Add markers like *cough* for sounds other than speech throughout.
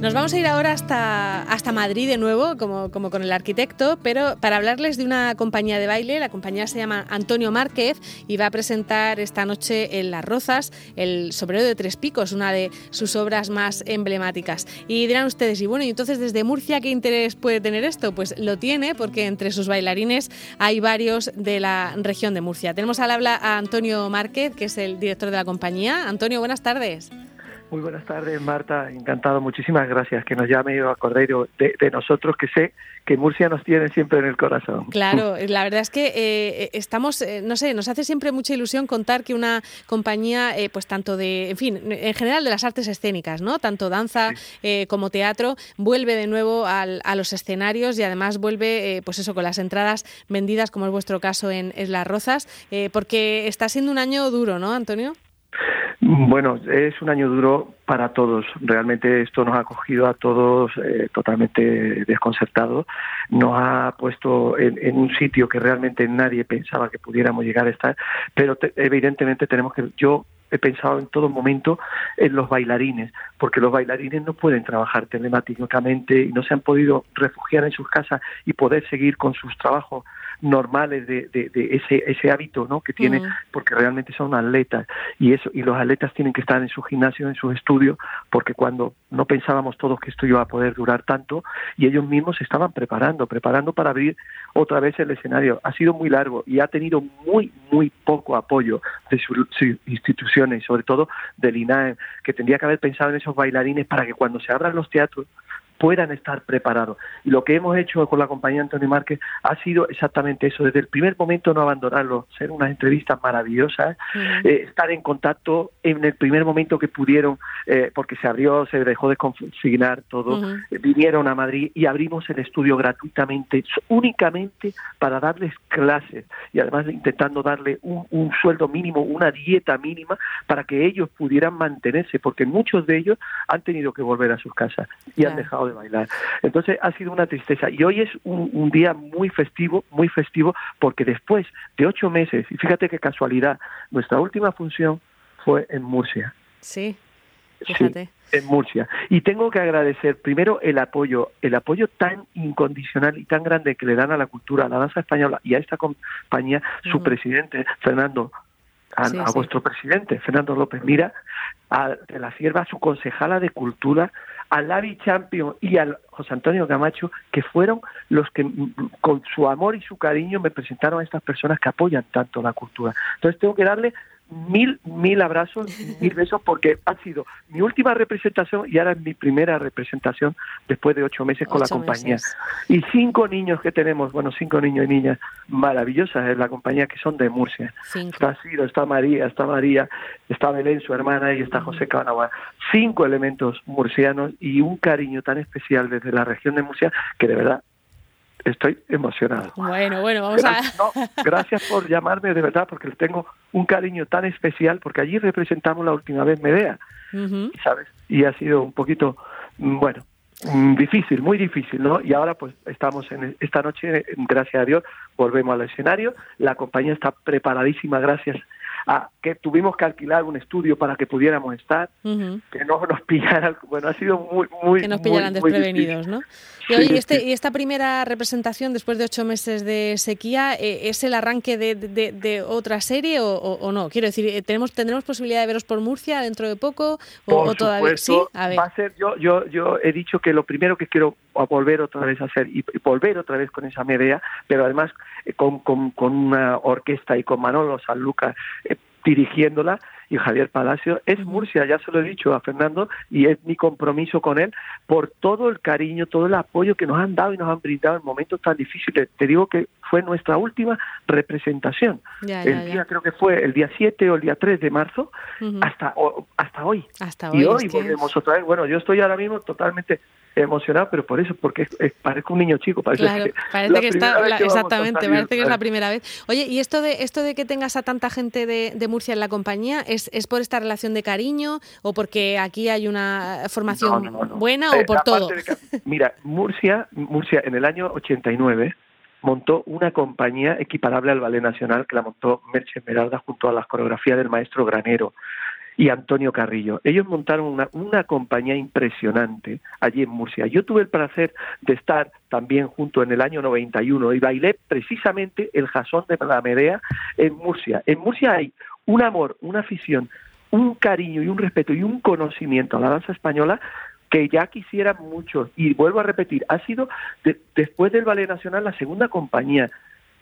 Nos vamos a ir ahora hasta, hasta Madrid de nuevo, como, como con el arquitecto, pero para hablarles de una compañía de baile. La compañía se llama Antonio Márquez y va a presentar esta noche en Las Rozas el Sombrero de Tres Picos, una de sus obras más emblemáticas. Y dirán ustedes, y bueno, y entonces desde Murcia, ¿qué interés puede tener esto? Pues lo tiene porque entre sus bailarines hay varios de la región de Murcia. Tenemos al habla a Antonio Márquez, que es el director de la compañía. Antonio, buenas tardes. Muy buenas tardes, Marta. Encantado. Muchísimas gracias que nos llame y acordéis de, de, nosotros, que sé que Murcia nos tiene siempre en el corazón. Claro, la verdad es que eh, estamos, eh, no sé, nos hace siempre mucha ilusión contar que una compañía, eh, pues tanto de, en fin, en general de las artes escénicas, ¿no? Tanto danza eh, como teatro, vuelve de nuevo al, a los escenarios y además vuelve, pues eso, con las entradas vendidas, como es vuestro caso en, en Las Rozas, porque está siendo un año duro, ¿no, Antonio? Bueno, es un año duro para todos. Realmente esto nos ha cogido a todos eh, totalmente desconcertados. Nos ha puesto en, un sitio que realmente nadie pensaba que pudiéramos llegar a estar. Pero te, evidentemente tenemos que. Yo he pensado en todo momento en los bailarines, porque los bailarines no pueden trabajar telemáticamente y no se han podido refugiar en sus casas y poder seguir con sus trabajos normales de, de, de ese, ese hábito ¿no? que tienen, mm. porque realmente son atletas y eso y los atletas tienen que estar en su gimnasio, en sus estudios, porque cuando no pensábamos todos que esto iba a poder durar tanto y ellos mismos se estaban preparando, preparando para abrir otra vez el escenario. Ha sido muy largo y ha tenido muy, muy poco apoyo de sus su instituciones, sobre todo del INAE, que tendría que haber pensado en esos bailarines para que cuando se abran los teatros puedan estar preparados. Y lo que hemos hecho con la compañía Antonio Márquez ha sido exactamente eso, desde el primer momento no abandonarlo, ser unas entrevistas maravillosas, eh, estar en contacto en el primer momento que pudieron, eh, porque se abrió, se dejó de consignar todo, uh -huh. eh, vinieron a Madrid y abrimos el estudio gratuitamente, únicamente para darles clases y además intentando darle un, un sueldo mínimo, una dieta mínima para que ellos pudieran mantenerse, porque muchos de ellos han tenido que volver a sus casas y han dejado de bailar. Entonces ha sido una tristeza y hoy es un, un, día muy festivo, muy festivo porque después de ocho meses, y fíjate qué casualidad, nuestra última función fue en Murcia. Sí, fíjate. Sí, en Murcia. Y tengo que agradecer primero el apoyo, el apoyo tan incondicional y tan grande que le dan a la cultura, a la danza española y a esta compañía, uh -huh. su presidente, Fernando a, sí, a sí. vuestro presidente, Fernando López Mira, a de la Sierva, a su concejala de Cultura, al Lavi Champion y al José Antonio Camacho, que fueron los que con su amor y su cariño me presentaron a estas personas que apoyan tanto la cultura. Entonces tengo que darle mil, mil abrazos, *laughs* mil besos, porque ha sido mi última representación y ahora es mi primera representación después de ocho meses con ocho la compañía. Meses. Y cinco niños que tenemos, bueno, cinco niños y niñas maravillosas en la compañía que son de Murcia. Cinco. Está Ciro, está María, está María, está Belén, su hermana, y está José Cabanagua. Cinco elementos murcianos y un cariño tan especial desde la región de Murcia que de verdad estoy emocionado. Bueno, bueno, vamos gracias, a... No, gracias por llamarme de verdad, porque les tengo un cariño tan especial, porque allí representamos la última vez Medea, uh -huh. ¿sabes? Y ha sido un poquito, mm, bueno, mm, difícil, muy difícil, ¿no? Y ahora pues estamos en esta noche, gracias a Dios, volvemos al escenario, la compañía está preparadísima, gracias a que tuvimos que alquilar un estudio para que pudiéramos estar, uh -huh. que no nos pillaran, bueno, ha sido muy, muy Que nos pillaran muy, desprevenidos, ¿no? Y, oye, sí, este, sí. y esta primera representación después de ocho meses de sequía, eh, ¿es el arranque de, de, de otra serie o, o, o, no? Quiero decir, eh, ¿tenemos, ¿tendremos posibilidad de veros por Murcia dentro de poco o, por o todavía sí? A ver. Va a ser, yo, yo, yo he dicho que lo primero que quiero volver otra vez a hacer y, y volver otra vez con esa Medea, pero además eh, con, con, con, una orquesta y con Manolo Sanlúcar eh, dirigiéndola y Javier Palacio es Murcia, ya se lo he dicho a Fernando y es mi compromiso con él por todo el cariño, todo el apoyo que nos han dado y nos han brindado en momentos tan difíciles. Te digo que fue nuestra última representación. Ya, el día ya. creo que fue el día 7 o el día 3 de marzo uh -huh. hasta o, hasta hoy. Hasta. Y hoy hoy volvemos otra vez. Bueno, yo estoy ahora mismo totalmente emocionado, pero por eso, porque es, es, parezco un niño chico. Parece claro, que parece que está, la, que exactamente, salir, parece que es la primera vez. Oye, y esto de esto de que tengas a tanta gente de, de Murcia en la compañía, ¿es, ¿es por esta relación de cariño o porque aquí hay una formación no, no, no, buena o eh, por todo? De, mira, Murcia, Murcia en el año 89 montó una compañía equiparable al Ballet Nacional que la montó Merche Esmeralda junto a las coreografías del maestro Granero y Antonio Carrillo. Ellos montaron una, una, compañía impresionante allí en Murcia. Yo tuve el placer de estar también junto en el año 91 y bailé precisamente el jasón de la Medea en Murcia. En Murcia hay un amor, una afición, un cariño y un respeto y un conocimiento a la danza española que ya quisieran muchos. Y vuelvo a repetir, ha sido después del Ballet Nacional la segunda compañía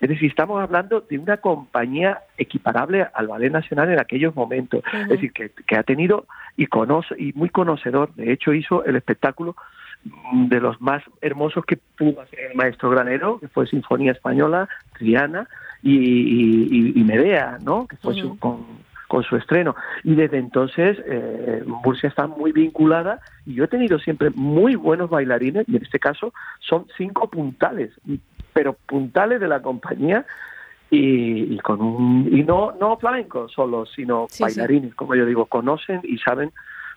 es decir, estamos hablando de una compañía equiparable al Ballet Nacional en aquellos momentos. Es decir, que, ha tenido y conoce y muy conocedor. De hecho, hizo el espectáculo de los más hermosos que pudo hacer el maestro Granero, que fue Sinfonía Española, Triana y, Medea, ¿no? Que fue con, su estreno. Y desde entonces eh, Murcia está muy vinculada y yo he tenido siempre muy buenos bailarines y en este caso son cinco puntales pero puntales de la compañía y, con un y no no flamencos solo sino bailarines como yo digo conocen y saben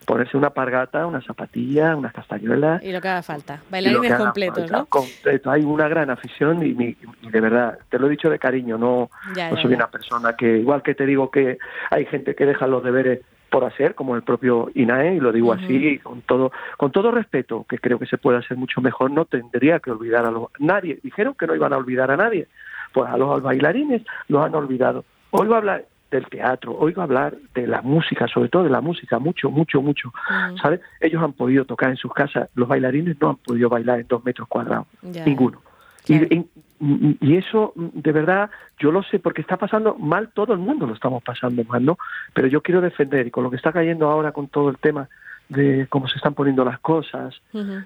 ponerse una pargata, una zapatilla, unas castañuelas. Y lo que haga falta. Bailarines completos, ¿no? Completo. Hay una gran afición y, de verdad, te lo he dicho de cariño, no, no soy una persona que, igual que te digo que hay gente que deja los deberes por hacer, como el propio INAE, y lo digo así, con todo, con todo respeto, que creo que se puede hacer mucho mejor, no tendría que olvidar a los, nadie, dijeron que no iban a olvidar a nadie, pues a los bailarines los han olvidado. Oigo hablar del teatro, oigo hablar de la música, sobre todo de la música, mucho, mucho, mucho, ¿sabes? Ellos han podido tocar en sus casas, los bailarines no han podido bailar en dos metros cuadrados, ninguno. Y, y, eso, de verdad, yo lo sé, porque está pasando mal, todo el mundo lo estamos pasando mal, ¿no? Pero yo quiero defender, y con lo que está cayendo ahora con todo el tema de cómo se están poniendo las cosas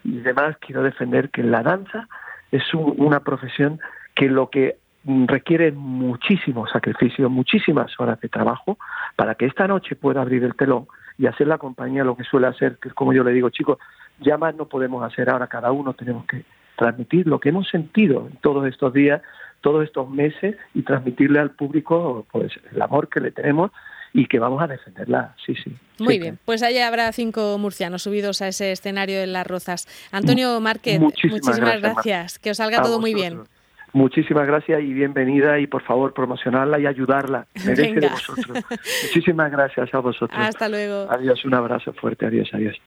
y demás, quiero defender que la danza es una profesión que lo que requiere muchísimo sacrificio, muchísimas horas de trabajo para que esta noche pueda abrir el telón y hacer la compañía lo que suele hacer, que es como yo le digo, chicos, ya más no podemos hacer ahora, cada uno tenemos que transmitir lo que hemos sentido en todos estos días, todos estos meses y transmitirle al público pues el amor que le tenemos y que vamos a defenderla, sí, sí. Muy bien, pues allá habrá cinco murcianos subidos a ese escenario en Las Rozas. Antonio Márquez, muchísimas, gracias, que os salga todo muy bien. Muchísimas gracias y bienvenida y por favor promocionarla y ayudarla. Merece de vosotros. Muchísimas gracias a vosotros. Hasta luego. Adiós, un abrazo fuerte. Adiós, adiós.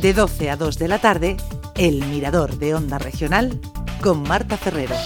De 12 a 2 de la tarde, El Mirador de Onda Regional con Marta Ferrero.